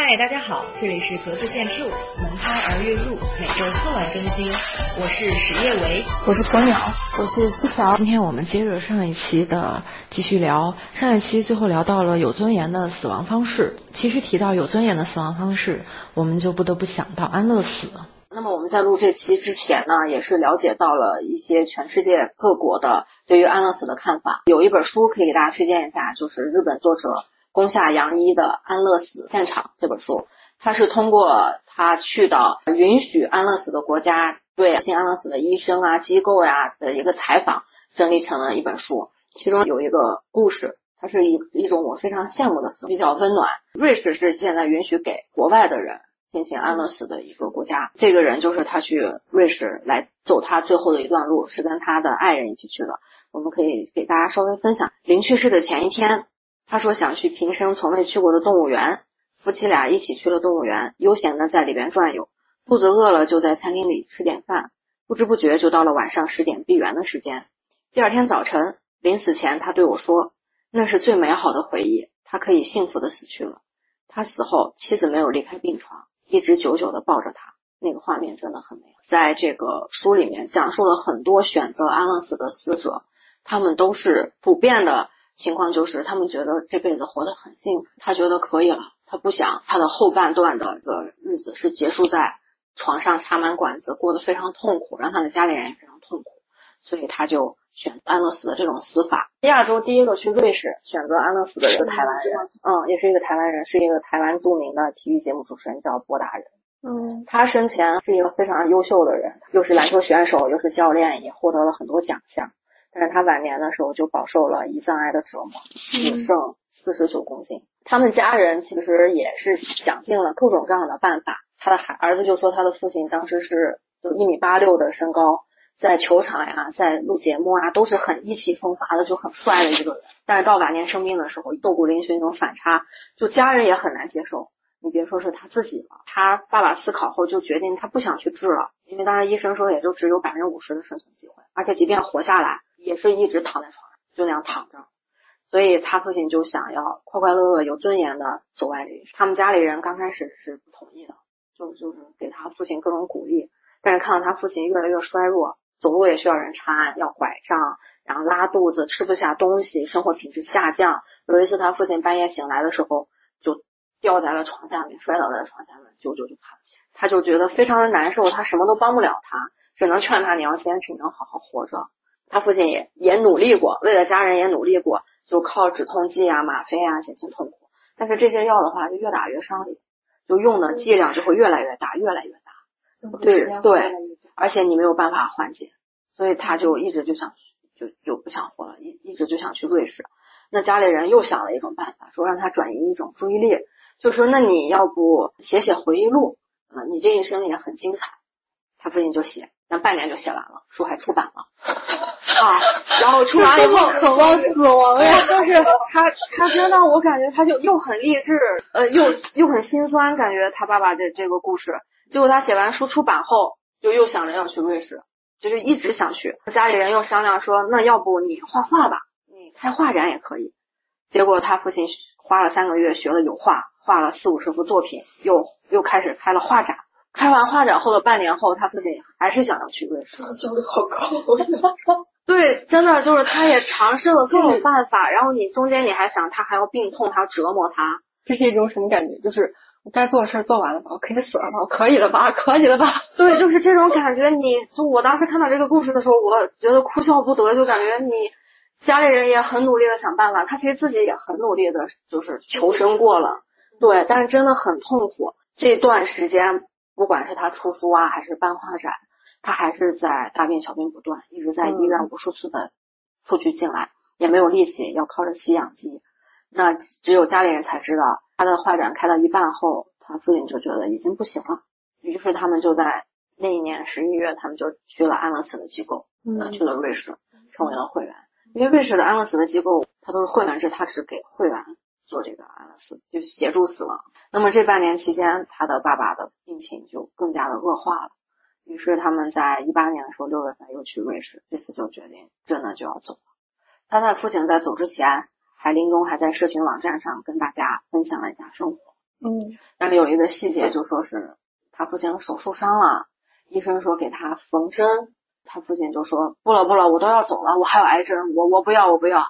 嗨，大家好，这里是格子建筑，门开而月入，每周四晚更新。我是史叶维，我是鸵鸟，我是七条。今天我们接着上一期的继续聊，上一期最后聊到了有尊严的死亡方式。其实提到有尊严的死亡方式，我们就不得不想到安乐死。那么我们在录这期之前呢，也是了解到了一些全世界各国的对于安乐死的看法。有一本书可以给大家推荐一下，就是日本作者。攻下杨一的《安乐死现场》这本书，他是通过他去到允许安乐死的国家，对进安乐死的医生啊、机构呀的一个采访，整理成了一本书。其中有一个故事，它是一一种我非常羡慕的死，比较温暖。瑞士是现在允许给国外的人进行安乐死的一个国家。这个人就是他去瑞士来走他最后的一段路，是跟他的爱人一起去的。我们可以给大家稍微分享，临去世的前一天。他说想去平生从未去过的动物园，夫妻俩一起去了动物园，悠闲的在里边转悠。肚子饿了就在餐厅里吃点饭，不知不觉就到了晚上十点闭园的时间。第二天早晨，临死前他对我说：“那是最美好的回忆，他可以幸福的死去了。”他死后，妻子没有离开病床，一直久久的抱着他，那个画面真的很美。在这个书里面讲述了很多选择安乐死的死者，他们都是普遍的。情况就是，他们觉得这辈子活得很幸福，他觉得可以了，他不想他的后半段的个日子是结束在床上插满管子，过得非常痛苦，让他的家里人也非常痛苦，所以他就选安乐死的这种死法。亚洲第一个去瑞士选择安乐死的一个台湾人，嗯，也是一个台湾人，是一个台湾著名的体育节目主持人，叫博达人。嗯，他生前是一个非常优秀的人，又是篮球选手，又是教练，也获得了很多奖项。但是他晚年的时候就饱受了胰脏癌的折磨，只剩四十九公斤。他们家人其实也是想尽了各种各样的办法。他的孩儿子就说，他的父亲当时是就一米八六的身高，在球场呀，在录节目啊，都是很意气风发的，就很帅的一个人。但是到晚年生病的时候，瘦骨嶙峋那种反差，就家人也很难接受。你别说是他自己了，他爸爸思考后就决定他不想去治了，因为当时医生说也就只有百分之五十的生存机会，而且即便活下来。也是一直躺在床上，就那样躺着，所以他父亲就想要快快乐乐、有尊严的走完这一生。他们家里人刚开始是不同意的，就就是给他父亲各种鼓励，但是看到他父亲越来越衰弱，走路也需要人搀，要拐杖，然后拉肚子，吃不下东西，生活品质下降。有一次他父亲半夜醒来的时候，就掉在了床下面，摔倒在床下面，舅舅就爬不起来，他就觉得非常的难受，他什么都帮不了他，只能劝他你要坚持，你要好好活着。他父亲也也努力过，为了家人也努力过，就靠止痛剂啊、吗啡啊减轻痛苦。但是这些药的话就越打越伤力，就用的剂量就会越来越大，越来越大。对对，而且你没有办法缓解，所以他就一直就想就就不想活了，一一直就想去瑞士。那家里人又想了一种办法，说让他转移一种注意力，就说那你要不写写回忆录，啊，你这一生也很精彩。他父亲就写。那半年就写完了，书还出版了 啊！然后出完以后 渴望死亡呀，就是他他真的，我感觉他就又很励志，呃，又又很心酸，感觉他爸爸的这个故事。结果他写完书出版后，就又想着要去瑞士，就是一直想去。家里人又商量说，那要不你画画吧，你开画展也可以。结果他父亲花了三个月学了油画，画了四五十幅作品，又又开始开了画展。开完画展后的半年后，他父亲还是想要去瑞士，效率好高。对，真的就是他也尝试了各种办法，然后你中间你还想他还要病痛，还要折磨他，这是一种什么感觉？就是我该做的事做完了吧，我可以死了吧，我可以了吧，可以了吧？对，就是这种感觉。你就我当时看到这个故事的时候，我觉得哭笑不得，就感觉你家里人也很努力的想办法，他其实自己也很努力的，就是求生过了。对，但是真的很痛苦。这段时间。不管是他出书啊，还是办画展，他还是在大病小病不断，一直在医院无数次的出去进来，也没有力气，要靠着吸氧机。那只有家里人才知道，他的画展开到一半后，他父亲就觉得已经不行了，于是他们就在那一年十一月，他们就去了安乐死的机构，嗯，去了瑞士，成为了会员。因为瑞士的安乐死的机构，它都是会员制，它只给会员。做这个安乐死就协助死亡。那么这半年期间，他的爸爸的病情就更加的恶化了。于是他们在一八年的时候六月份又去瑞士，这次就决定真的就要走了。他的父亲在走之前还临终还在社群网站上跟大家分享了一下生活。嗯，那里有一个细节，就说是他父亲的手受伤了，医生说给他缝针，他父亲就说不了不了，我都要走了，我还有癌症，我我不要我不要。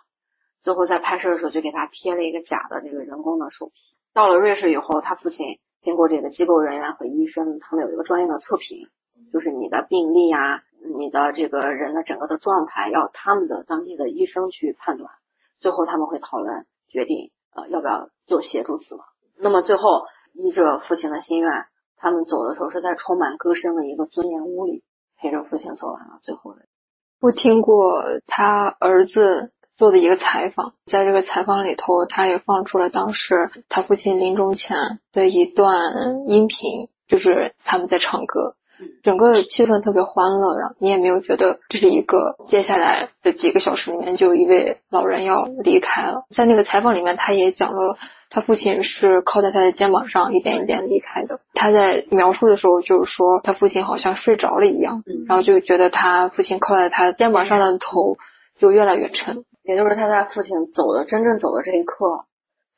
最后在拍摄的时候就给他贴了一个假的这个人工的手皮。到了瑞士以后，他父亲经过这个机构人员和医生，他们有一个专业的测评，就是你的病历啊，你的这个人的整个的状态，要他们的当地的医生去判断。最后他们会讨论决定，呃，要不要做协助死亡。那么最后依着父亲的心愿，他们走的时候是在充满歌声的一个尊严屋里，陪着父亲走完了最后的。我听过他儿子做的一个采访，在这个采访里头，他也放出了当时他父亲临终前的一段音频，就是他们在唱歌。整个气氛特别欢乐，然后你也没有觉得这是一个接下来的几个小时里面就有一位老人要离开了。在那个采访里面，他也讲了他父亲是靠在他的肩膀上一点一点离开的。他在描述的时候就是说他父亲好像睡着了一样，然后就觉得他父亲靠在他肩膀上的头就越来越沉。也就是他在父亲走的真正走的这一刻，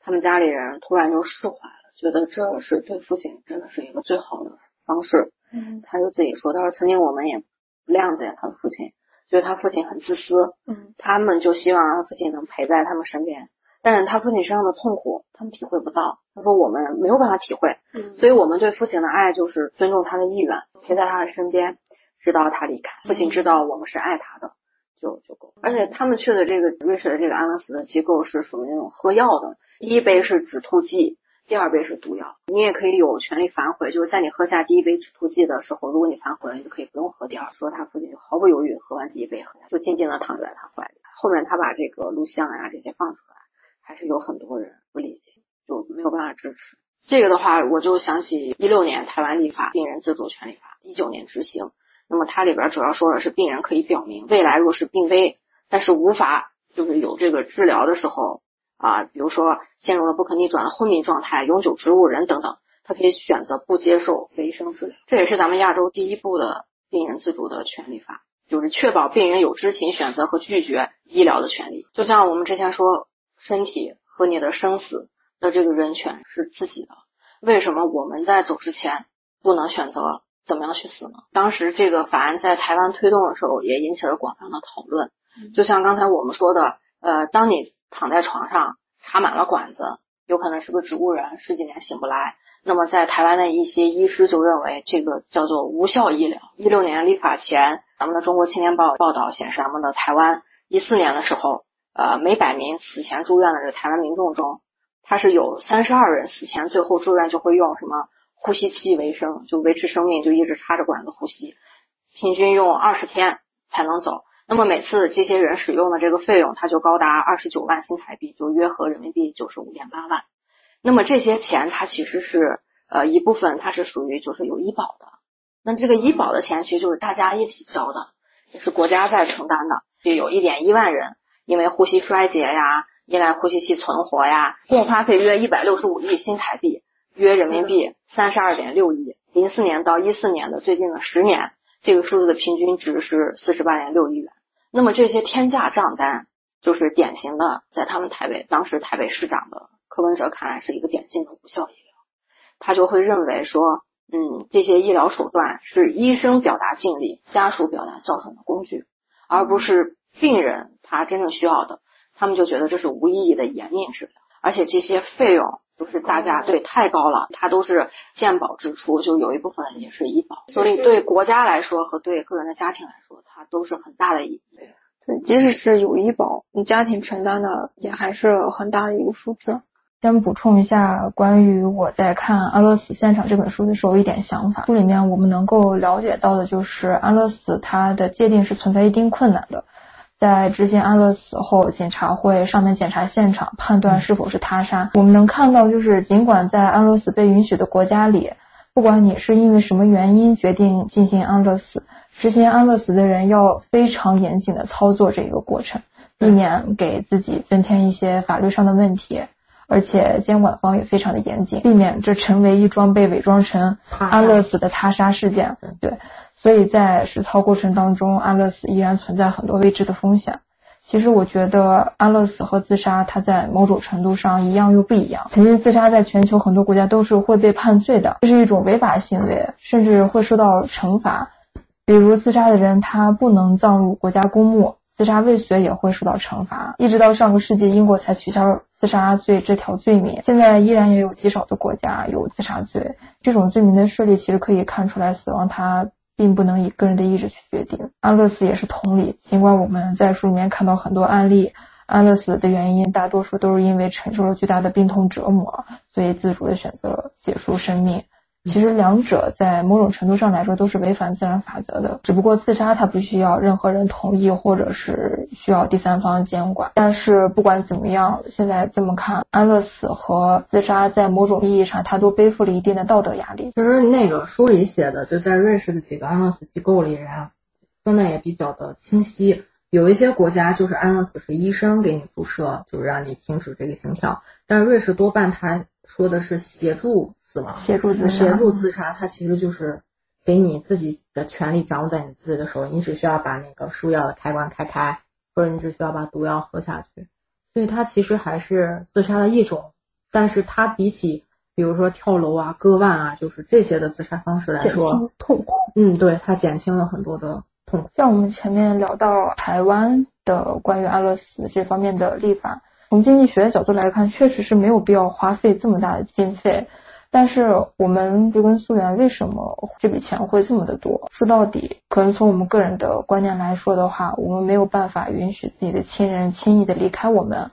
他们家里人突然就释怀了，觉得这是对父亲真的是一个最好的方式。嗯，他就自己说，他说曾经我们也不谅解他的父亲，觉得他父亲很自私，嗯，他们就希望他父亲能陪在他们身边，但是他父亲身上的痛苦，他们体会不到。他说我们没有办法体会，嗯所以我们对父亲的爱就是尊重他的意愿，陪在他的身边，直到他离开。父亲知道我们是爱他的，就就够。而且他们去的这个瑞士的这个安乐死的机构是属于那种喝药的，第一杯是止吐剂。第二杯是毒药，你也可以有权利反悔，就是在你喝下第一杯止吐剂的时候，如果你反悔了，你就可以不用喝第二。说他父亲就毫不犹豫喝完第一杯，就静静的躺在他怀里。后面他把这个录像呀这些放出来，还是有很多人不理解，就没有办法支持。这个的话，我就想起一六年台湾立法病人自主权利法，一九年执行。那么它里边主要说的是病人可以表明未来若是病危，但是无法就是有这个治疗的时候。啊，比如说陷入了不可逆转的昏迷状态、永久植物人等等，他可以选择不接受维生治疗。这也是咱们亚洲第一部的病人自主的权利法，就是确保病人有知情选择和拒绝医疗的权利。就像我们之前说，身体和你的生死的这个人权是自己的，为什么我们在走之前不能选择怎么样去死呢？当时这个法案在台湾推动的时候，也引起了广泛的讨论。就像刚才我们说的，呃，当你躺在床上插满了管子，有可能是个植物人，十几年醒不来。那么在台湾的一些医师就认为这个叫做无效医疗。一六年立法前，咱们的中国青年报报道显示，咱们的台湾一四年的时候，呃，每百名死前住院的这台湾民众中，他是有三十二人死前最后住院就会用什么呼吸器维生，就维持生命，就一直插着管子呼吸，平均用二十天才能走。那么每次这些人使用的这个费用，它就高达二十九万新台币，就约合人民币九十五点八万。那么这些钱，它其实是呃一部分，它是属于就是有医保的。那这个医保的钱，其实就是大家一起交的，也是国家在承担的。就有一点一万人因为呼吸衰竭呀，依赖呼吸器存活呀，共花费约一百六十五亿新台币，约人民币三十二点六亿。零四年到一四年的最近的十年，这个数字的平均值是四十八点六亿元。那么这些天价账单，就是典型的，在他们台北当时台北市长的柯文哲看来是一个典型的无效医疗，他就会认为说，嗯，这些医疗手段是医生表达尽力、家属表达孝顺的工具，而不是病人他真正需要的。他们就觉得这是无意义的延命治疗，而且这些费用都是大家对太高了，它都是健保支出，就有一部分也是医保，所以对国家来说和对个人的家庭来说，它都是很大的一对，即使是有医保，你家庭承担的也还是很大的一个数字。先补充一下关于我在看《安乐死现场》这本书的时候一点想法。书里面我们能够了解到的就是安乐死它的界定是存在一定困难的。在执行安乐死后，警察会上门检查现场，判断是否是他杀。我们能看到，就是尽管在安乐死被允许的国家里，不管你是因为什么原因决定进行安乐死，执行安乐死的人要非常严谨的操作这个过程，避免给自己增添一些法律上的问题。而且监管方也非常的严谨，避免这成为一桩被伪装成安乐死的他杀事件。对，所以在实操过程当中，安乐死依然存在很多未知的风险。其实我觉得安乐死和自杀，它在某种程度上一样又不一样。曾经自杀在全球很多国家都是会被判罪的，这是一种违法行为，甚至会受到惩罚。比如自杀的人，他不能葬入国家公墓，自杀未遂也会受到惩罚。一直到上个世纪，英国才取消自杀罪这条罪名，现在依然也有极少的国家有自杀罪。这种罪名的设立，其实可以看出来，死亡它并不能以个人的意志去决定。安乐死也是同理，尽管我们在书里面看到很多案例，安乐死的原因大多数都是因为承受了巨大的病痛折磨，所以自主的选择结束生命。其实两者在某种程度上来说都是违反自然法则的，只不过自杀它不需要任何人同意，或者是需要第三方监管。但是不管怎么样，现在这么看，安乐死和自杀在某种意义上，它都背负了一定的道德压力。其实那个书里写的，就在瑞士的几个安乐死机构里，人分的也比较的清晰。有一些国家就是安乐死是医生给你注射，就是让你停止这个心跳，但瑞士多半他说的是协助。死亡协助自杀，协助自杀，它其实就是给你自己的权利掌握在你自己的手里，你只需要把那个输药的开关开开，或者你只需要把毒药喝下去，所以它其实还是自杀的一种，但是它比起比如说跳楼啊、割腕啊，就是这些的自杀方式来说，痛苦，嗯，对，它减轻了很多的痛苦。像我们前面聊到台湾的关于安乐死这方面的立法，从经济学的角度来看，确实是没有必要花费这么大的经费。但是我们就跟苏联为什么这笔钱会这么的多？说到底，可能从我们个人的观念来说的话，我们没有办法允许自己的亲人轻易的离开我们，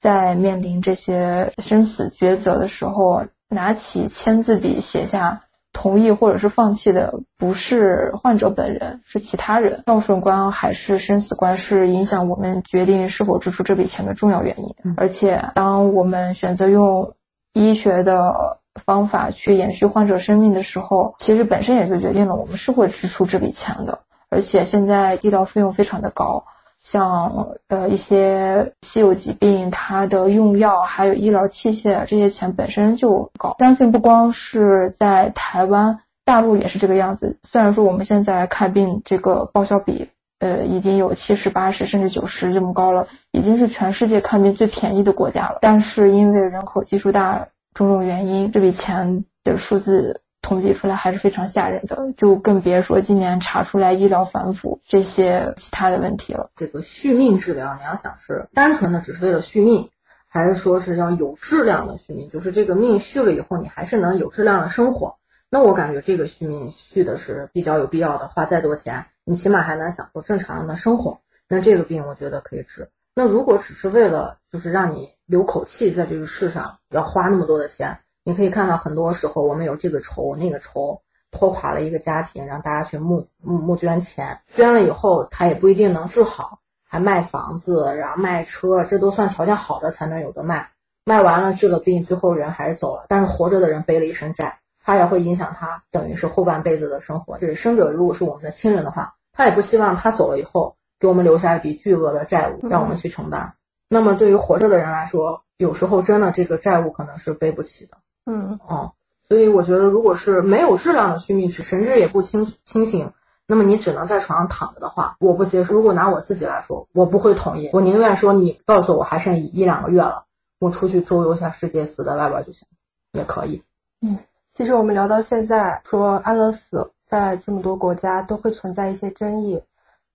在面临这些生死抉择的时候，拿起签字笔写下同意或者是放弃的，不是患者本人，是其他人。孝顺观还是生死观是影响我们决定是否支出这笔钱的重要原因。而且，当我们选择用医学的方法去延续患者生命的时候，其实本身也就决定了我们是会支出这笔钱的。而且现在医疗费用非常的高，像呃一些稀有疾病，它的用药还有医疗器械这些钱本身就高。相信不光是在台湾，大陆也是这个样子。虽然说我们现在看病这个报销比呃已经有七十、八十甚至九十这么高了，已经是全世界看病最便宜的国家了。但是因为人口基数大。种种原因，这笔钱的数字统计出来还是非常吓人的，就更别说今年查出来医疗反腐这些其他的问题了。这个续命治疗，你要想是单纯的只是为了续命，还是说是要有质量的续命，就是这个命续了以后，你还是能有质量的生活。那我感觉这个续命续的是比较有必要的，花再多钱，你起码还能享受正常的生活。那这个病我觉得可以治。那如果只是为了就是让你留口气，在这个世上要花那么多的钱，你可以看到很多时候我们有这个仇那个仇，拖垮了一个家庭，让大家去募募募捐钱，捐了以后他也不一定能治好，还卖房子，然后卖车，这都算条件好的才能有的卖，卖完了治了病，最后人还是走了，但是活着的人背了一身债，他也会影响他等于是后半辈子的生活。就是生者如果是我们的亲人的话，他也不希望他走了以后。给我们留下一笔巨额的债务，让我们去承担。那么对于活着的人来说，有时候真的这个债务可能是背不起的。嗯，哦，所以我觉得，如果是没有质量的续命，是神志也不清清醒，那么你只能在床上躺着的话，我不接受。如果拿我自己来说，我不会同意。我宁愿说你告诉我还剩一两个月了，我出去周游一下世界，死在外边就行，也可以。嗯，其实我们聊到现在，说安乐死在这么多国家都会存在一些争议。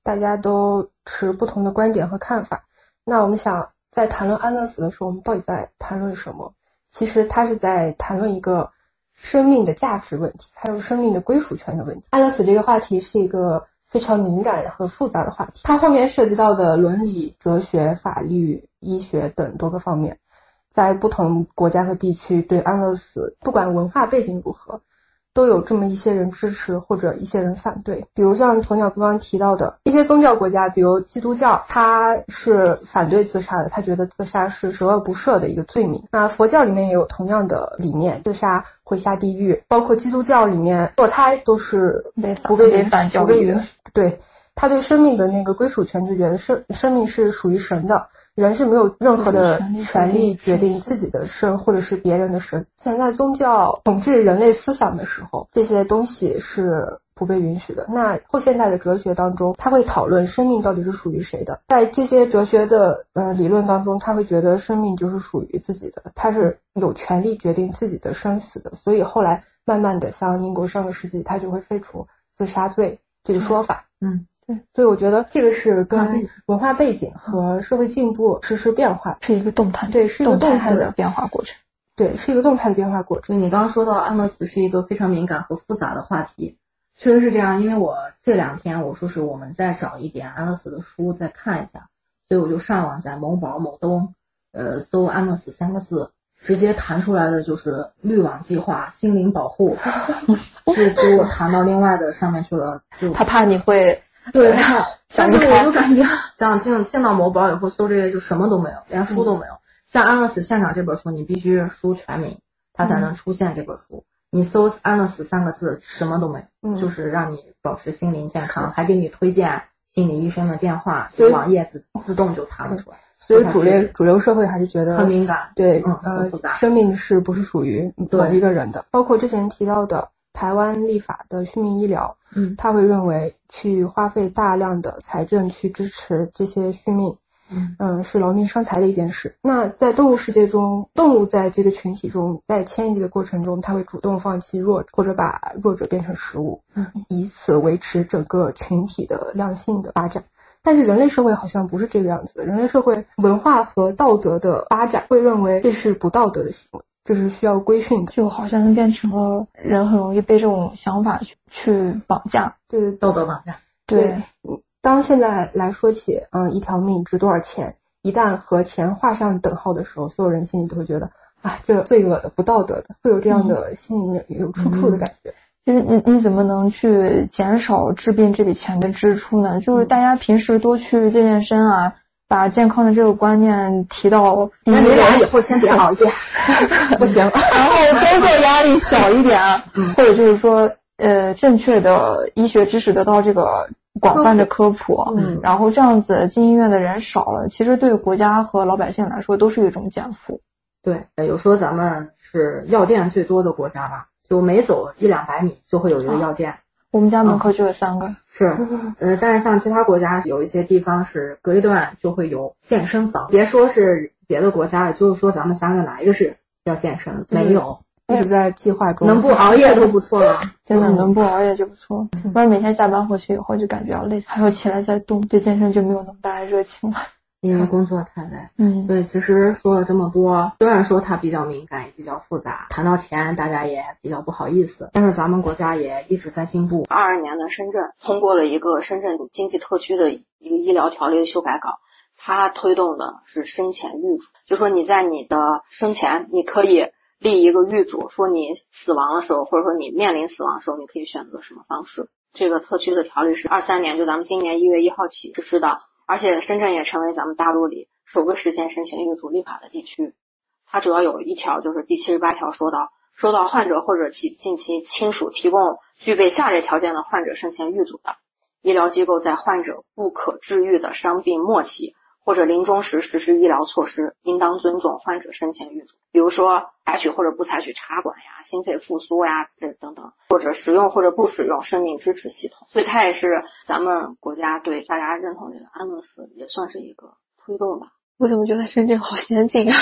大家都持不同的观点和看法。那我们想在谈论安乐死的时候，我们到底在谈论什么？其实他是在谈论一个生命的价值问题，还有生命的归属权的问题。安乐死这个话题是一个非常敏感和复杂的话题，它后面涉及到的伦理、哲学、法律、医学等多个方面，在不同国家和地区对安乐死，不管文化背景如何。都有这么一些人支持或者一些人反对，比如像鸵鸟刚刚提到的一些宗教国家，比如基督教，他是反对自杀的，他觉得自杀是十恶不赦的一个罪名。那佛教里面也有同样的理念，自杀会下地狱，包括基督教里面堕胎都是不被违反教育。对他对生命的那个归属权就觉得生生命是属于神的。人是没有任何的权利决定自己的生或者是别人的生。现在宗教统治人类思想的时候，这些东西是不被允许的。那后现代的哲学当中，他会讨论生命到底是属于谁的。在这些哲学的呃理论当中，他会觉得生命就是属于自己的，他是有权利决定自己的生死的。所以后来慢慢的，像英国上个世纪，他就会废除自杀罪这个说法。嗯，对，所以我觉得这个是跟文化背景和社会进步实时变化，是一个动态，对，是一个动态的变化过程。对，是一个动态的变化过程。所以你刚刚说到安乐死是一个非常敏感和复杂的话题，确实是这样。因为我这两天我说是我们再找一点安乐死的书再看一下，所以我就上网在某宝、某东呃搜安乐死三个字，直接弹出来的就是滤网计划、心灵保护，就给我弹到另外的上面去了。就他怕你会 对，但是我就感觉像进进到某宝以后搜这些就什么都没有，连书都没有。像安乐死现场这本书，你必须输全名，它才能出现这本书。你搜安乐死三个字，什么都没有，就是让你保持心灵健康，还给你推荐心理医生的电话，网页自自动就弹了出来。所以主流主流社会还是觉得很敏感，对，嗯，很复杂。生命是不是属于某一个人的？包括之前提到的台湾立法的续命医疗，嗯，他会认为去花费大量的财政去支持这些续命。嗯是劳民伤财的一件事。那在动物世界中，动物在这个群体中，在迁移的过程中，它会主动放弃弱者，或者把弱者变成食物，嗯，以此维持整个群体的良性的发展。但是人类社会好像不是这个样子的，人类社会文化和道德的发展会认为这是不道德的行为，这是需要规训的，就好像变成了人很容易被这种想法去去绑架，对道德绑架，对。当现在来说起，嗯，一条命值多少钱？一旦和钱画上等号的时候，所有人心里都会觉得，啊，这罪恶的、不道德的，会有这样的心里面有出处的感觉。就是你你怎么能去减少治病这笔钱的支出呢？就是大家平时多去健健身啊，把健康的这个观念提到。那你俩 以后先别熬夜，不行。然后工作压力小一点，或者就是说，呃，正确的医学知识得到这个。广泛的科普，嗯，然后这样子进医院的人少了，其实对国家和老百姓来说都是一种减负。对，有说咱们是药店最多的国家吧？就每走一两百米就会有一个药店。我们家门口就有三个。是，呃，但是像其他国家有一些地方是隔一段就会有健身房。别说是别的国家了，就是说咱们三个哪一个是要健身？没有。一直在计划中，能不熬夜都不错了，真的能不熬夜就不错。不然每天下班回去以后就感觉要累，还要起来再动，对健身就没有那么大的热情了。因为工作太累，嗯，所以其实说了这么多，虽然说它比较敏感也比较复杂，谈到钱大家也比较不好意思，但是咱们国家也一直在进步。二二年的深圳通过了一个深圳经济特区的一个医疗条例的修改稿，它推动的是生前预嘱，就说你在你的生前你可以。立一个预嘱，说你死亡的时候，或者说你面临死亡的时候，你可以选择什么方式。这个特区的条例是二三年，就咱们今年一月一号起实施的，而且深圳也成为咱们大陆里首个实现申请预嘱立法的地区。它主要有一条，就是第七十八条说到，收到患者或者其近期亲属提供具备下列条件的患者生前预嘱的，医疗机构在患者不可治愈的伤病末期。或者临终时实施医疗措施，应当尊重患者生前预嘱，比如说采取或者不采取插管呀、心肺复苏呀这等等，或者使用或者不使用生命支持系统。所以它也是咱们国家对大家认同这个安乐死也算是一个推动吧。我怎么觉得深圳好先进啊？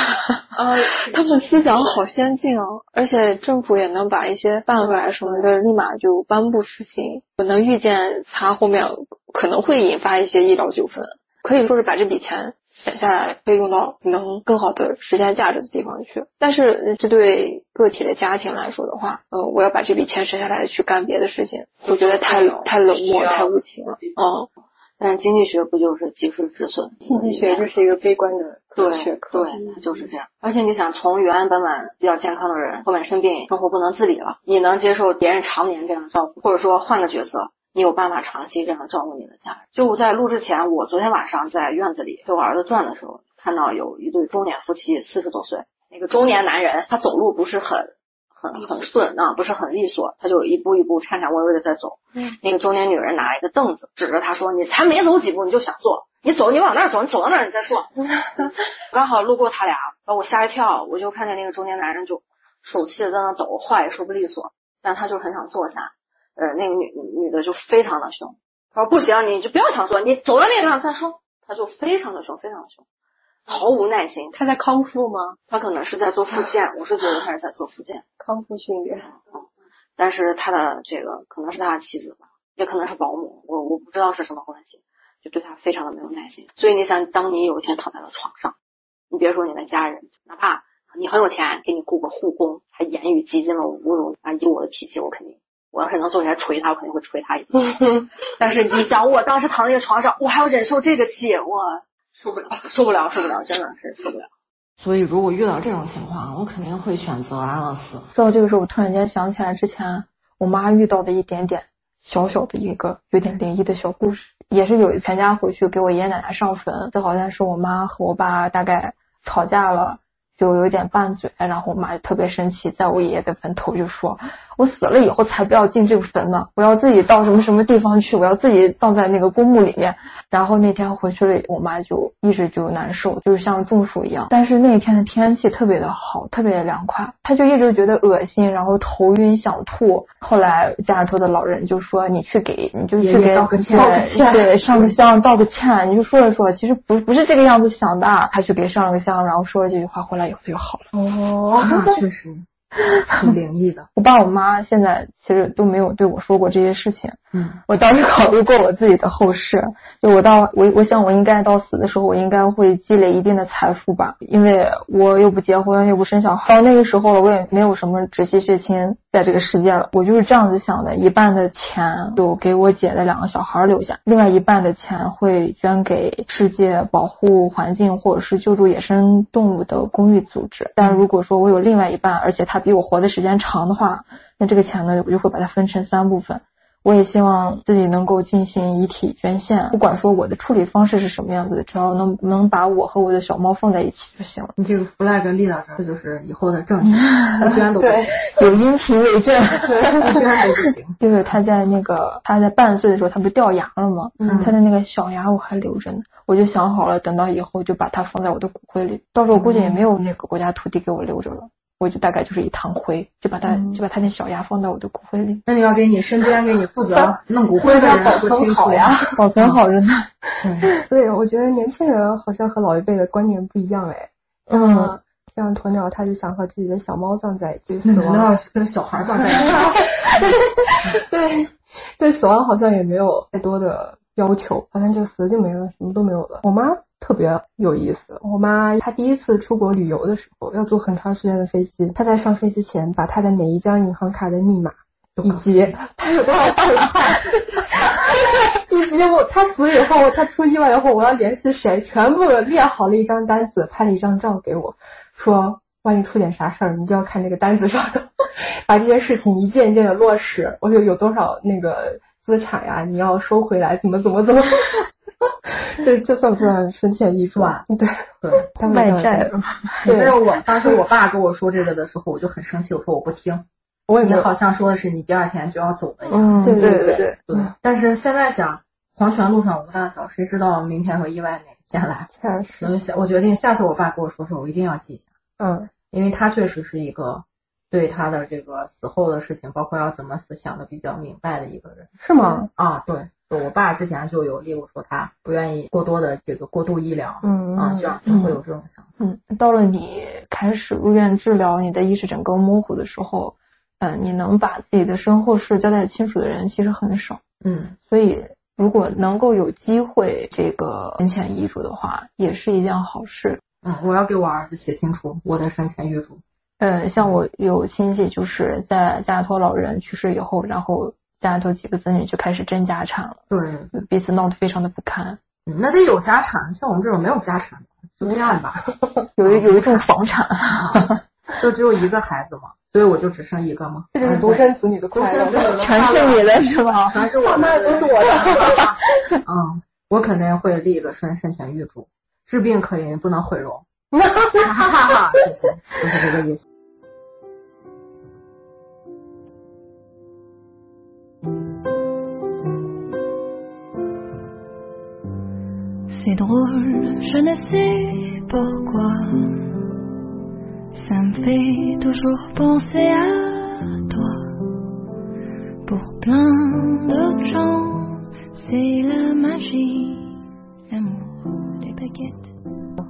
啊，他们思想好先进哦，而且政府也能把一些办法什么的立马就颁布实行。我能预见它后面可能会引发一些医疗纠纷。可以说是把这笔钱省下来，可以用到能更好的实现价值的地方去。但是这对个体的家庭来说的话，呃，我要把这笔钱省下来去干别的事情，我觉得太太冷漠、太无情了。嗯，但经济学不就是及时止损？经济学就是一个悲观的科学科，对，就是这样。而且你想，从原原本本比较健康的人，后面生病，生活不能自理了，你能接受别人常年这样照顾，或者说换个角色？你有办法长期这样照顾你的家人？就我在录之前，我昨天晚上在院子里陪我儿子转的时候，看到有一对中年夫妻，四十多岁，那个中年男人他走路不是很很很顺啊，不是很利索，他就一步一步颤颤巍巍的在走。嗯，那个中年女人拿一个凳子指着他说：“你才没走几步你就想坐，你走你往那儿走，你走到那儿你再坐。”刚好路过他俩，把我吓一跳，我就看见那个中年男人就手气在那抖，话也说不利索，但他就是很想坐下。呃，那个女女的就非常的凶，她说不行，你就不要想做，你走到那个地方再说，她就非常的凶，非常的凶，毫无耐心。他在康复吗？她可能是在做复健，我是觉得她是在做复健，康复训练。但是他的这个可能是他的妻子吧，也可能是保姆，我我不知道是什么关系，就对他非常的没有耐心。所以你想，当你有一天躺在了床上，你别说你的家人，哪怕你很有钱，给你雇个护工，他言语激进了侮辱啊！以我的脾气，我肯定，我要是能坐起来捶他，我肯定会捶他一顿。但是你想，我当时躺在那个床上，我还要忍受这个气，我受不了，受不了，受不了，真的是受不了。所以，如果遇到这种情况，我肯定会选择安乐死。说到这个时候，我突然间想起来之前我妈遇到的一点点小小的一个有点灵异的小故事，也是有一全家回去给我爷爷奶奶上坟，这好像是我妈和我爸大概吵架了。就有点拌嘴，然后我妈就特别生气，在我爷爷的坟头就说：“我死了以后才不要进这个坟呢，我要自己到什么什么地方去，我要自己葬在那个公墓里面。”然后那天回去了，我妈就一直就难受，就是像中暑一样。但是那天的天气特别的好，特别的凉快，她就一直觉得恶心，然后头晕想吐。后来家里头的老人就说：“你去给，你就去给道个歉，对，上个香，道个歉。”你就说一说，其实不不是这个样子想的。他去给上了个香，然后说了几句话，回来。就好了。哦，那确实 挺灵异的。我爸我妈现在其实都没有对我说过这些事情。嗯，我当时考虑过我自己的后事，就我到我我想我应该到死的时候，我应该会积累一定的财富吧，因为我又不结婚又不生小孩，到那个时候了，我也没有什么直系血亲在这个世界了，我就是这样子想的，一半的钱就给我姐的两个小孩留下，另外一半的钱会捐给世界保护环境或者是救助野生动物的公益组织。但如果说我有另外一半，而且他比我活的时间长的话，那这个钱呢，我就会把它分成三部分。我也希望自己能够进行遗体捐献，不管说我的处理方式是什么样子的，只要能能把我和我的小猫放在一起就行了。你这个 flag 立到这儿，这就是以后的证据，不 捐都不行，有音频为证，不捐都不行。就是他在那个他在半岁的时候，他不是掉牙了吗？嗯，他的那个小牙我还留着呢，我就想好了，等到以后就把它放在我的骨灰里，到时候我估计也没有那个国家土地给我留着了。我就大概就是一堂灰，就把它就把它那小牙放到我的骨灰里。那你要给你身边给你负责弄骨灰的人保存好呀，保存好着呢。对，我觉得年轻人好像和老一辈的观念不一样哎。嗯，像鸵鸟，他就想和自己的小猫葬在一起，死亡跟小孩葬在一起。对，对死亡好像也没有太多的要求，好像就死了就没了，什么都没有了。我妈。特别有意思，我妈她第一次出国旅游的时候要坐很长时间的飞机，她在上飞机前把她的每一张银行卡的密码以及她有多少存款，以及我她死以后她出意外以后我要联系谁，全部列好了一张单子，拍了一张照给我，说万一出点啥事儿，你就要看这个单子上的，把这件事情一件一件的落实，我有有多少那个资产呀，你要收回来，怎么怎么怎么。这这算不算深陷遗算？对对，卖债了。对，但是我当时我爸跟我说这个的时候，我就很生气，我说我不听。我也你好像说的是你第二天就要走的样。对对对对对。但是现在想，黄泉路上无大小，谁知道明天和意外哪天来？确实。我想，我决定下次我爸跟我说说，我一定要记下。嗯。因为他确实是一个对他的这个死后的事情，包括要怎么死想的比较明白的一个人。是吗？啊，对。我爸之前就有例如说他不愿意过多的这个过度医疗，嗯啊，这样会有这种想法。嗯，到了你开始入院治疗，你的意识整个模糊的时候，嗯，你能把自己的身后事交代清楚的人其实很少。嗯，所以如果能够有机会这个生前遗嘱的话，也是一件好事。嗯，我要给我儿子写清楚我的生前遗嘱。呃，像我有亲戚就是在家托老人去世以后，然后。家里头几个子女就开始争家产了，对，彼此闹得非常的不堪。嗯，那得有家产，像我们这种没有家产，就这样吧。有一有一种房产，就只有一个孩子嘛，所以我就只生一个嘛。这就是独生子女的快乐，全是你的是吧？全是我的，都是我的。嗯，我肯定会立一个生生前预嘱，治病可以，不能毁容。哈哈哈哈就是就是这个意思。C'est drôle, je ne sais pourquoi. Ça me fait toujours penser à toi. Pour plein d'autres gens, c'est la magie, l'amour des baguettes.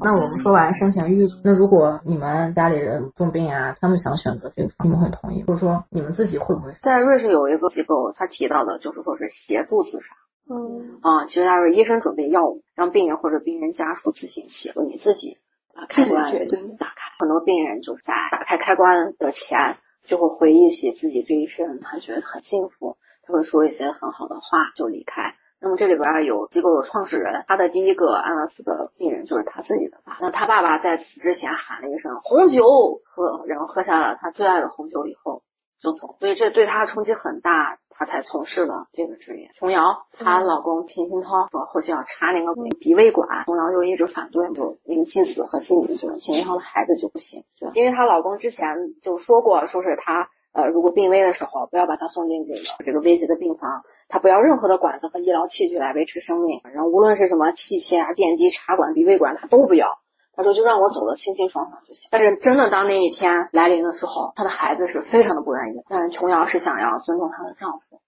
那我们说完生前预那如果你们家里人重病啊，他们想选择这个，你们会同意？或者说你们自己会不会？在瑞士有一个机构，他提到的就是说是协助自杀。嗯啊，其实他是医生准备药物，让病人或者病人家属自行写，你自己把开关打开。很多病人就是在打开开关的前，就会回忆起自己这一生，他觉得很幸福，他会说一些很好的话就离开。那么这里边有机构的创始人，他的第一个安乐死的病人就是他自己的爸。那他爸爸在死之前喊了一声红酒喝，然后喝下了他最爱的红酒以后就走，所以这对她冲击很大，她才从事了这个职业。琼瑶她老公平鑫涛说后期要插那个鼻胃管，琼瑶就一直反对，就那个继子和继女就是平鑫涛的孩子就不行，就因为她老公之前就说过，说是她。呃，如果病危的时候，不要把他送进这个这个危急的病房，他不要任何的管子和医疗器具来维持生命，然后无论是什么器械啊、电击、插管、鼻胃管，他都不要。他说就让我走的清清爽爽就行。但是真的当那一天来临的时候，他的孩子是非常的不愿意，但是琼瑶是想要尊重她的丈夫，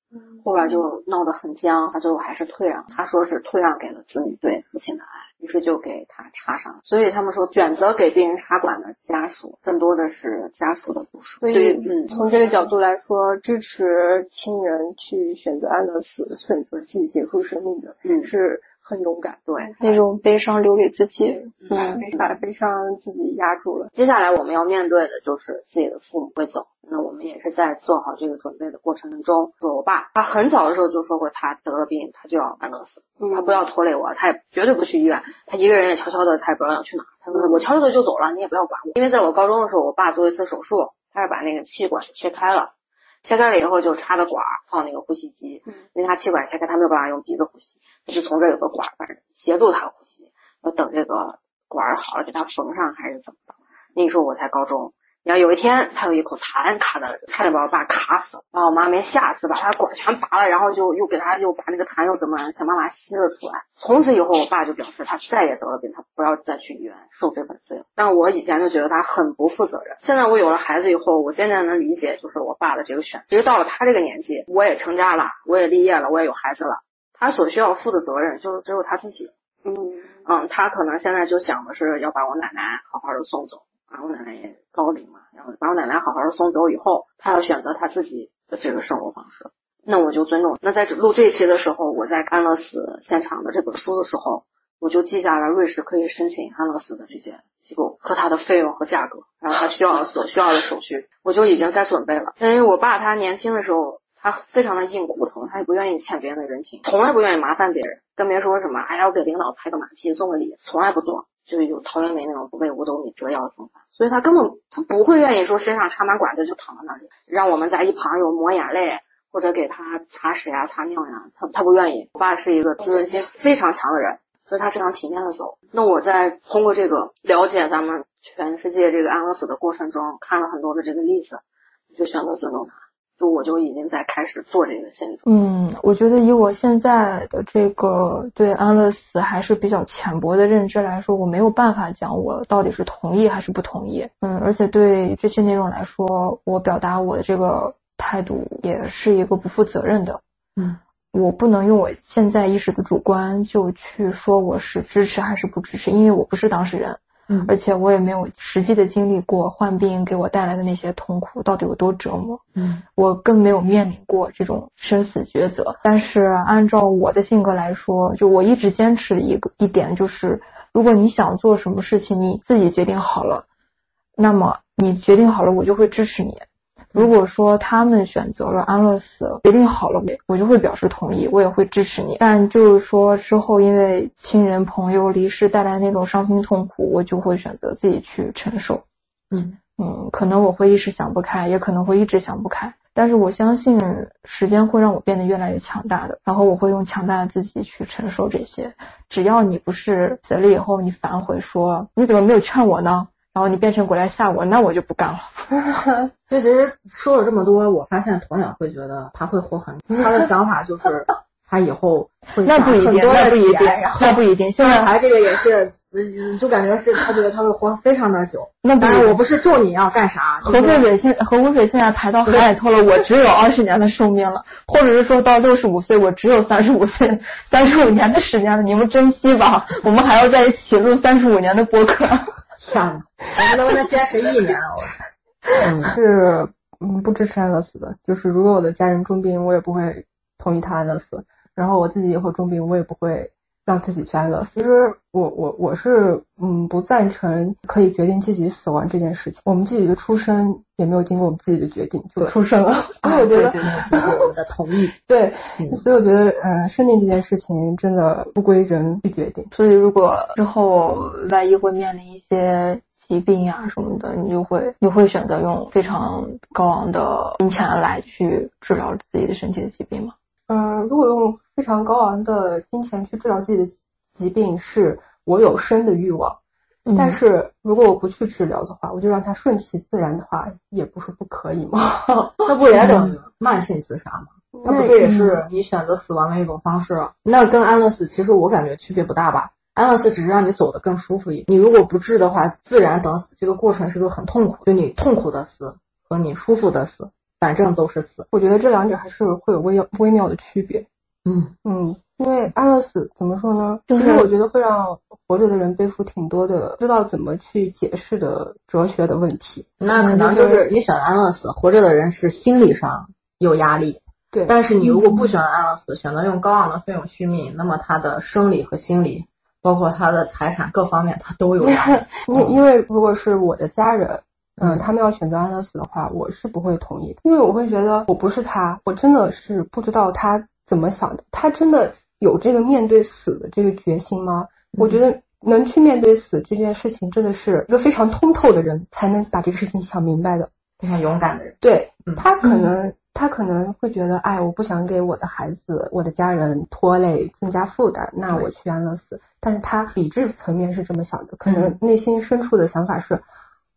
后边就闹得很僵，她最后还是退让。她说是退让给了子女对父亲的爱，于是就给他插上。所以他们说，选择给病人插管的家属，更多的是家属的不舍。所以，嗯，从这个角度来说，支持亲人去选择安乐死，选择自己结束生命的，嗯是很勇敢。对。那种悲伤留给自己。嗯，把悲伤自己压住了。接下来我们要面对的就是自己的父母会走，那我们也是在做好这个准备的过程中。说我爸，他很早的时候就说过，他得了病，他就要安乐死，他不要拖累我，他也绝对不去医院，他一个人也悄悄的，他也不知道要去哪。他说我悄悄的就走了，你也不要管我。因为在我高中的时候，我爸做一次手术，他是把那个气管切开了，切开了以后就插的管儿放那个呼吸机，因为他气管切开，他没有办法用鼻子呼吸，他就从这儿有个管儿，反正协助他呼吸，要等这个管儿好了给他缝上还是怎么的。那个时候我才高中，你要有一天他有一口痰卡在，差点把我爸卡死了，然后我妈没吓死，把他管儿全拔了，然后就又给他又把那个痰又怎么想办法吸了出来。从此以后，我爸就表示他再也得了病，他不要再去医院受这份罪了。但我以前就觉得他很不负责任，现在我有了孩子以后，我渐渐能理解，就是我爸的这个选择。其实到了他这个年纪，我也成家了，我也立业了，我也有孩子了，他所需要负的责任就是只有他自己。嗯嗯，他可能现在就想的是要把我奶奶好好的送走，啊，我奶奶也高龄嘛，然后把我奶奶好好的送走以后，他要选择他自己的这个生活方式，那我就尊重。那在录这期的时候，我在安乐死现场的这本书的时候，我就记下了瑞士可以申请安乐死的这些机构和它的费用和价格，然后他需要所需要的手续，我就已经在准备了。因为我爸他年轻的时候。他非常的硬骨头，他也不愿意欠别人的人情，从来不愿意麻烦别人，更别说什么还要给领导拍个马屁、送个礼，从来不做，就有陶渊明那种不为五斗米折腰的风范，所以他根本他不会愿意说身上插满管子就躺在那里，让我们在一旁有抹眼泪或者给他擦屎呀、擦尿呀，他他不愿意。我爸是一个自尊心非常强的人，所以他非常体面的走。那我在通过这个了解咱们全世界这个安乐死的过程中，看了很多的这个例子，就选择尊重他。就我就已经在开始做这个心理。嗯，我觉得以我现在的这个对安乐死还是比较浅薄的认知来说，我没有办法讲我到底是同意还是不同意。嗯，而且对这些内容来说，我表达我的这个态度也是一个不负责任的。嗯，我不能用我现在意识的主观就去说我是支持还是不支持，因为我不是当事人。嗯而且我也没有实际的经历过患病给我带来的那些痛苦到底有多折磨。嗯我更没有面临过这种生死抉择。但是按照我的性格来说，就我一直坚持的一个一点就是，如果你想做什么事情，你自己决定好了，那么你决定好了，我就会支持你。如果说他们选择了安乐死，决定好了，我就会表示同意，我也会支持你。但就是说之后因为亲人朋友离世带来那种伤心痛苦，我就会选择自己去承受。嗯嗯，可能我会一时想不开，也可能会一直想不开。但是我相信时间会让我变得越来越强大的，然后我会用强大的自己去承受这些。只要你不是死了以后你反悔说你怎么没有劝我呢？然后你变成鬼来吓我，那我就不干了。所 以其实说了这么多，我发现鸵鸟会觉得他会活很，他的想法就是 他以后会那不一定，很多的那不一定那不一定。现在还这个也是嗯就感觉是他觉得他会活非常的久。那当然，我不是咒你要干啥，就核是废水现核污水现在排到海里头了，我只有二十年的寿命了，或者是说到六十五岁，我只有三十五岁、三十五年的时间了，你们珍惜吧，我们还要在一起录三十五年的播客。算了，我们能不能坚持一年啊？我 嗯，是嗯不支持安乐死的。就是如果我的家人重病，我也不会同意他安乐死。然后我自己以后重病，我也不会让自己去安乐死。其实我我我是嗯不赞成可以决定自己死亡这件事情。我们自己的出生也没有经过我们自己的决定就出生了，所以我觉得对对对我的同意。对嗯，所以我觉得呃生命这件事情真的不归人去决定。所以如果之后万一会面临一些疾病呀、什么的，你就会你会选择用非常高昂的金钱来去治疗自己的身体的疾病吗？嗯，如果用非常高昂的金钱去治疗自己的疾病，是我有生的欲望。嗯但是如果我不去治疗的话，我就让它顺其自然的话，也不是不可以吗。那不也等于慢性自杀吗？那不是也是你选择死亡的一种方式啊？那跟安乐死其实我感觉区别不大吧？安乐死只是让你走得更舒服一点。你如果不治的话，自然等死这个过程是个很痛苦，就你痛苦的死和你舒服的死，反正都是死。我觉得这两者还是会有微妙微妙的区别。嗯，嗯，因为安乐死怎么说呢？其实我觉得会让活着的人背负挺多的知道怎么去解释的哲学的问题。那可能就是你选安乐死，活着的人是心理上有压力，对，但是你如果不选安乐死，选择用高昂的费用续命，那么他的生理和心理，包括他的财产各方面，他都有压力。因因为如果是我的家人，嗯，嗯他们要选择安乐死的话，我是不会同意的，因为我会觉得我不是他，我真的是不知道他怎么想的，他真的有这个面对死的这个决心吗？我觉得能去面对死这件事情，真的是一个非常通透的人才能把这个事情想明白的。非常勇敢的人。对嗯他可能。他可能会觉得，哎，我不想给我的孩子、我的家人拖累、增加负担，那我去安乐死。但是他理智层面是这么想的，可能内心深处的想法是，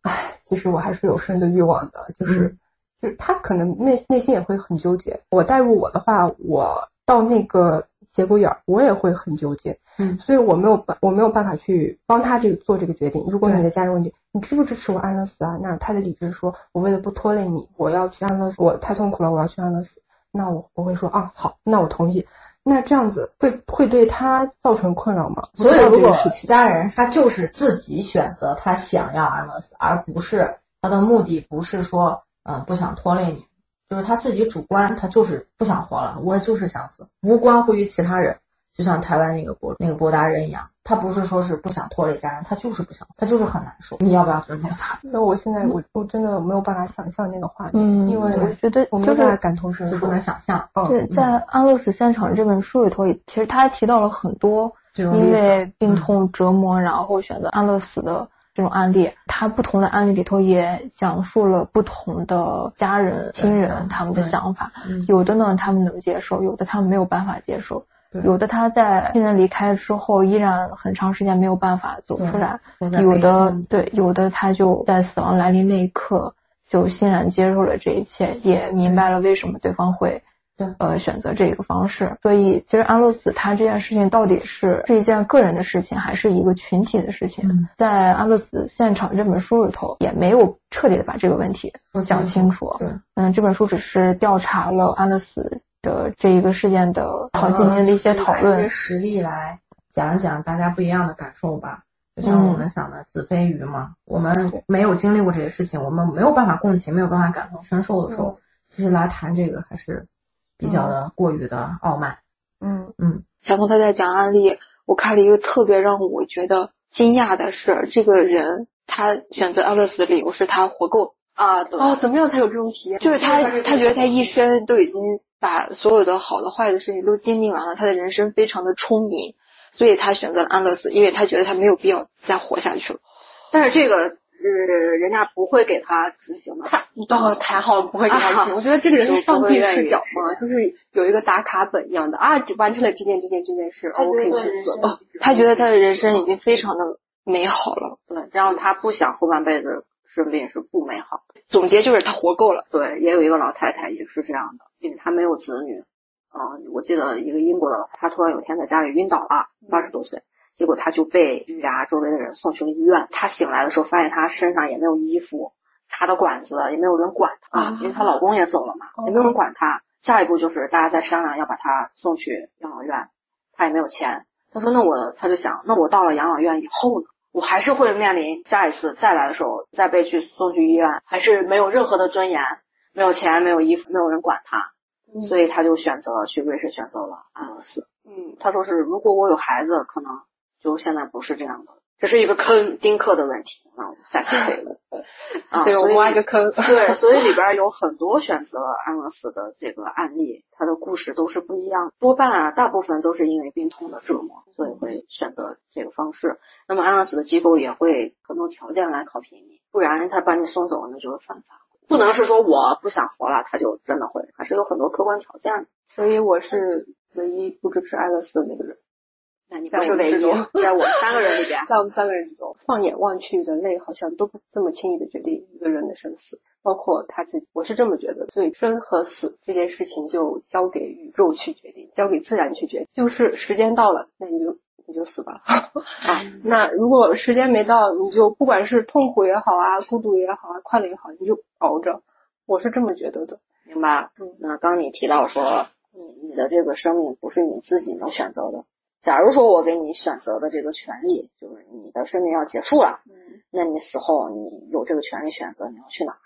哎，其实我还是有生的欲望的，就是，就是他可能内内心也会很纠结。我带入我的话，我到那个节骨眼儿，我也会很纠结。嗯所以我没有办，我没有办法去帮他这个做这个决定。如果你的家人问你，你支不支持我安乐死啊？那他的理智说，我为了不拖累你，我要去安乐死，我太痛苦了，我要去安乐死。那我我会说啊，好，那我同意。那这样子会会对他造成困扰吗？所以，如果家人他就是自己选择他想要安乐死，而不是他的目的不是说嗯不想拖累你，就是他自己主观，他就是不想活了，我就是想死，无关乎于其他人。就像台湾那个博那个博达人一样，他不是说是不想拖累家人，他就是不想，他就是很难受。你要不要尊重他？那我现在我我真的没有办法想象那个画面，嗯，因为我觉得我没就是有办法感同身受，就不能想象。嗯对，在《安乐死现场》这本书里头，也其实他还提到了很多因为病痛折磨，然后选择安乐死的这种案例。他不同的案例里头也讲述了不同的家人、亲人他们的想法。嗯有的呢，他们能接受；有的他们没有办法接受。有的他在亲人离开之后，依然很长时间没有办法走出来。有的对，有的他就在死亡来临那一刻就欣然接受了这一切，也明白了为什么对方会对呃选择这个方式。所以其实安乐死它这件事情到底是是一件个人的事情，还是一个群体的事情？嗯在《安乐死现场》这本书里头也没有彻底的把这个问题说讲清楚。对嗯，这本书只是调查了安乐死的这一个事件的，好进行了一些讨论一些论。实例来讲一讲大家不一样的感受吧。就像我们想的子非鱼嘛，我们没有经历过这些事情，我们没有办法共情，没有办法感同身受的时候，其实来谈这个还是比较的过于的傲慢。嗯嗯然后他在讲案例，我看了一个特别让我觉得惊讶的是，这个人他选择安乐死的理由是他活够啊，对，哦，怎么样才有这种体验？就是他他觉得他一生都已经把所有的好的坏的事情都经历完了，他的人生非常的充盈，所以他选择了安乐死，因为他觉得他没有必要再活下去了。但是这个呃，人家不会给他执行的。他哦，太好了，不会给他听。我觉得这个人是上帝视角嘛，就是有一个打卡本一样的啊，完成了这件这件这件事，哦我可以去死了。他觉得他的人生已经非常的美好了。对，然后他不想后半辈子生病是不美好。总结就是他活够了。对，也有一个老太太也是这样的，因为她没有子女。啊、我记得一个英国的，她突然有一天在家里晕倒了，八十多岁，结果他就被玉牙周围的人送去了医院。他醒来的时候，发现他身上也没有衣服，插的管子也没有人管他，啊因为她老公也走了嘛，也没有人管她。下一步就是大家在商量要把她送去养老院，她也没有钱。她说：“那我，她就想，那我到了养老院以后呢？我还是会面临下一次再来的时候，再被去送去医院，还是没有任何的尊严，没有钱，没有衣服，没有人管她。所以她就选择去瑞士，选择了安乐死。嗯，她说是，如果我有孩子，可能就现在不是这样的。这是一个坑丁克的问题啊，下期可以了。啊，对，我挖一个坑。对，所以里边有很多选择安乐死的这个案例，它的故事都是不一样，多半啊，大部分都是因为病痛的折磨，所以会选择这个方式。那么安乐死的机构也会很多条件来考评你，不然他把你送走，那就是犯法。不能是说我不想活了，他就真的会，还是有很多客观条件的。所以我是唯一不支持安乐死的那个人。那你在不是唯一我们之中，在我们三个人里边，在我们三个人之中，放眼望去，人类好像都不这么轻易的决定一个人的生死，包括他自己。我是这么觉得，所以生和死这件事情就交给宇宙去决定，交给自然去决定。就是时间到了，那你就你就死吧。啊，那如果时间没到，你就不管是痛苦也好啊，孤独也好啊，快乐也好，你就熬着。我是这么觉得的。明白？嗯那刚你提到说，你你的这个生命不是你自己能选择的。假如说我给你选择的这个权利，就是你的生命要结束了，嗯那你死后你有这个权利选择你要去哪儿。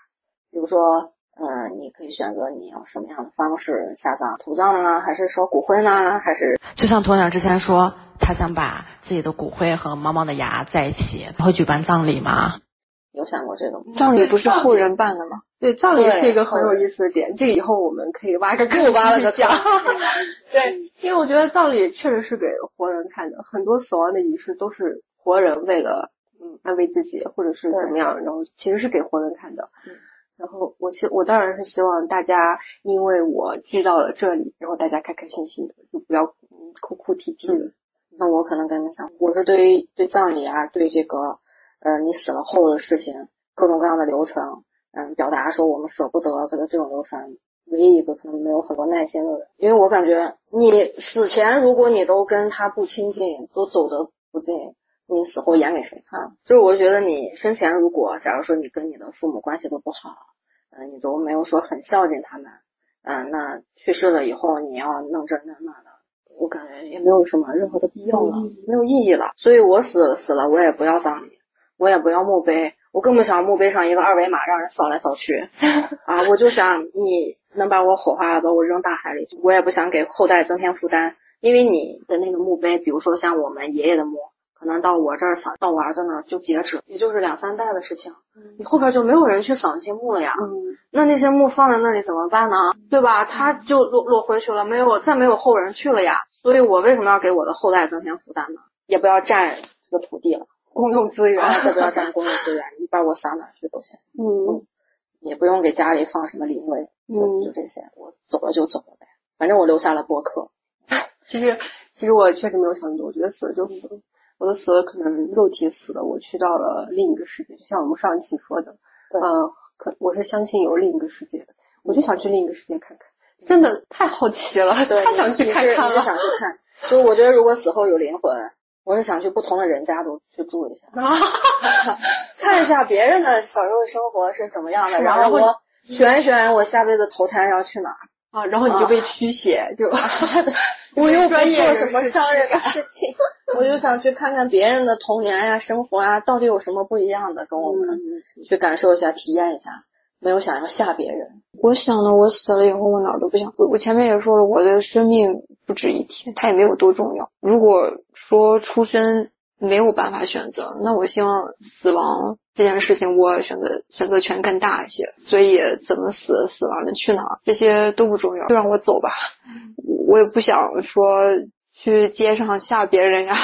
比如说，呃，你可以选择你要什么样的方式下葬，土葬呢，还是说骨灰呢，还是就像鸵鸟之前说，他想把自己的骨灰和猫猫的牙在一起，会举办葬礼吗？有想过这个吗？葬礼不是后人办的吗？对，葬礼是一个很有意思的点，这个以后我们可以挖个坑又挖了个继续讲坑。对，因为我觉得葬礼确实是给活人看的，很多死亡的仪式都是活人为了嗯安慰自己或者是怎么样，然后其实是给活人看的。嗯然后我希我当然是希望大家因为我聚到了这里，然后大家开开心心的，就不要嗯哭哭啼啼的。嗯那我可能跟你想，我是对于对葬礼啊，对这个呃你死了后的事情，各种各样的流程，嗯，表达说我们舍不得，可能这种流程，唯一一个可能没有很多耐心的人，因为我感觉你死前如果你都跟他不亲近，都走得不近，你死后演给谁看？就是我觉得你生前如果假如说你跟你的父母关系都不好，嗯、你都没有说很孝敬他们，嗯、那去世了以后你要弄这弄那的。我感觉也没有什么任何的必要了，没有意义了。所以我死死了，我也不要葬礼，我也不要墓碑，我更不想墓碑上一个二维码让人扫来扫去 啊！我就想你能把我火化了，把我扔大海里去，我也不想给后代增添负担。因为你的那个墓碑，比如说像我们爷爷的墓，可能到我这儿扫，到我儿子那儿就截止，也就是两三代的事情，你后边就没有人去扫那些墓了呀。嗯，那那些墓放在那里怎么办呢？对吧？他就落落回去了，没有再没有后人去了呀。所以我为什么要给我的后代增添负担呢？也不要占这个土地了，公用资源。啊，再不要占公用资源，你把我撒哪儿去都行，嗯也不用给家里放什么灵位，就嗯就这些，我走了就走了呗，反正我留下了博客。其实，其实我确实没有想那么多，我觉得死了就死了。我的死了可能肉体死了，我去到了另一个世界，就像我们上一期说的，嗯呃，可我是相信有另一个世界的，我就想去另一个世界看看，真的太好奇了，太想去看看了。想去看，就是我觉得如果死后有灵魂，我是想去不同的人家都去住一下，看一下别人的小时候生活是怎么样的，然后我选一选我下辈子投胎要去哪儿。啊，然后你就被驱邪，就 我又不做什么士伤人的事 情，我就想去看看别人的童年呀、生活啊，到底有什么不一样的，跟我们去感受一下、体验一下。没有想要吓别人，我想的，我死了以后，我哪儿都不想。我前面也说了，我的生命不值一提，它也没有多重要。如果说出生没有办法选择，那我希望死亡这件事情，我选择选择权更大一些。所以怎么死，死亡了去哪儿，这些都不重要，就让我走吧。我也不想说去街上吓别人呀，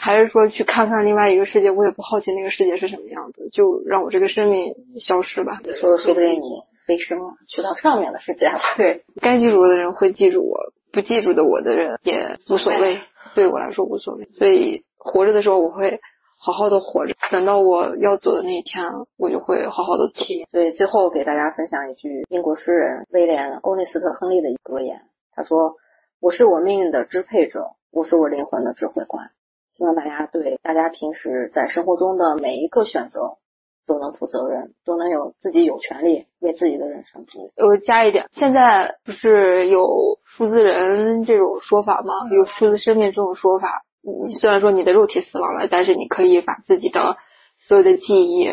还是说去看看另外一个世界，我也不好奇那个世界是什么样子，就让我这个生命消失吧。说说不定你飞升了，去到上面的世界了。对，该记住的人会记住我，不记住的我的人也无所谓，对我来说无所谓。所以活着的时候，我会好好的活着，等到我要走的那一天，我就会好好的走。所以最后给大家分享一句英国诗人威廉·欧内斯特·亨利的格言，他说：“我是我命运的支配者，我是我灵魂的指挥官。”希望大家对大家平时在生活中的每一个选择都能负责任，都能有自己有权利为自己的人生负责。我加一点，现在不是有数字人这种说法吗？有数字生命这种说法。你虽然说你的肉体死亡了，但是你可以把自己的所有的记忆，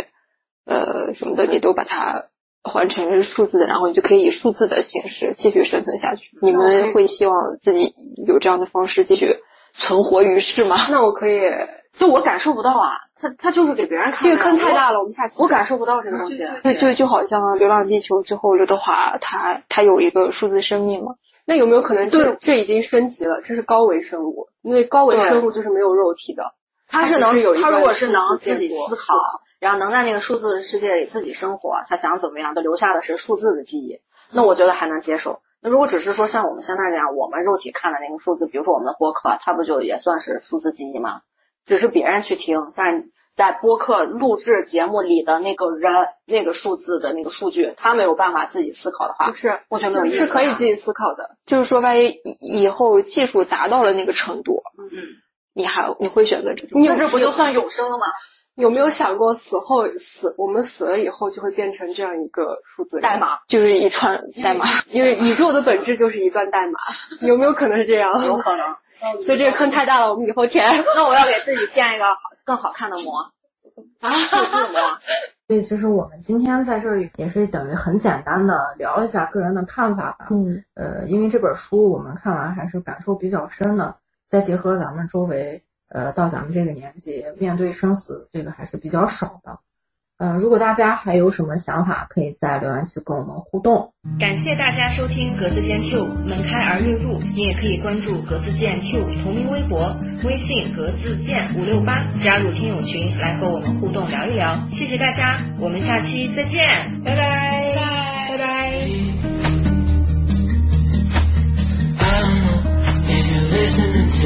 呃什么的，你都把它换成数字，然后你就可以以数字的形式继续生存下去。你们会希望自己有这样的方式继续存活于世吗？那我可以，就我感受不到啊，他他就是给别人看的。这个坑太大了，我们下期我感受不到这个东西。对就就好像《流浪地球》之后，刘德华他他有一个数字生命嘛。那有没有可能这这已经升级了？这是高维生物，因为高维生物就是没有肉体的。他是能，有他如果是能自己思考，然后能在那个数字世界里自己生活，他想怎么样，他留下的是数字的记忆，那我觉得还能接受。那如果只是说像我们现在这样，我们肉体看的那个数字，比如说我们的播客，它不就也算是数字记忆吗？只是别人去听，但在播客录制节目里的那个人，那个数字的那个数据，他没有办法自己思考的话，不是，我觉得没有意思、啊。是可以自己思考的。就是说，万一以后技术达到了那个程度，嗯，你还你会选择这种？你这不就算永生了吗？有没有想过死后死，我们死了以后就会变成这样一个数字代码，就是一串代码，因为宇宙的本质就是一段代码，有没有可能是这样？有可能。所以这个坑太大了，我们以后填。那我要给自己建一个好更好看的膜啊，数字模。所以其实我们今天在这里也是等于很简单的聊一下个人的看法吧。嗯，呃，因为这本书我们看完还是感受比较深的，再结合咱们周围，呃，到咱们这个年纪面对生死这个还是比较少的。嗯、呃，如果大家还有什么想法，可以在留言区跟我们互动。感谢大家收听格子间 Q 门开而月入，你也可以关注格子间 Q 同名微博，微信格子间五六八，加入听友群来和我们互动聊一聊。谢谢大家，我们下期再见，拜拜，拜拜。Don't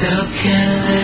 broken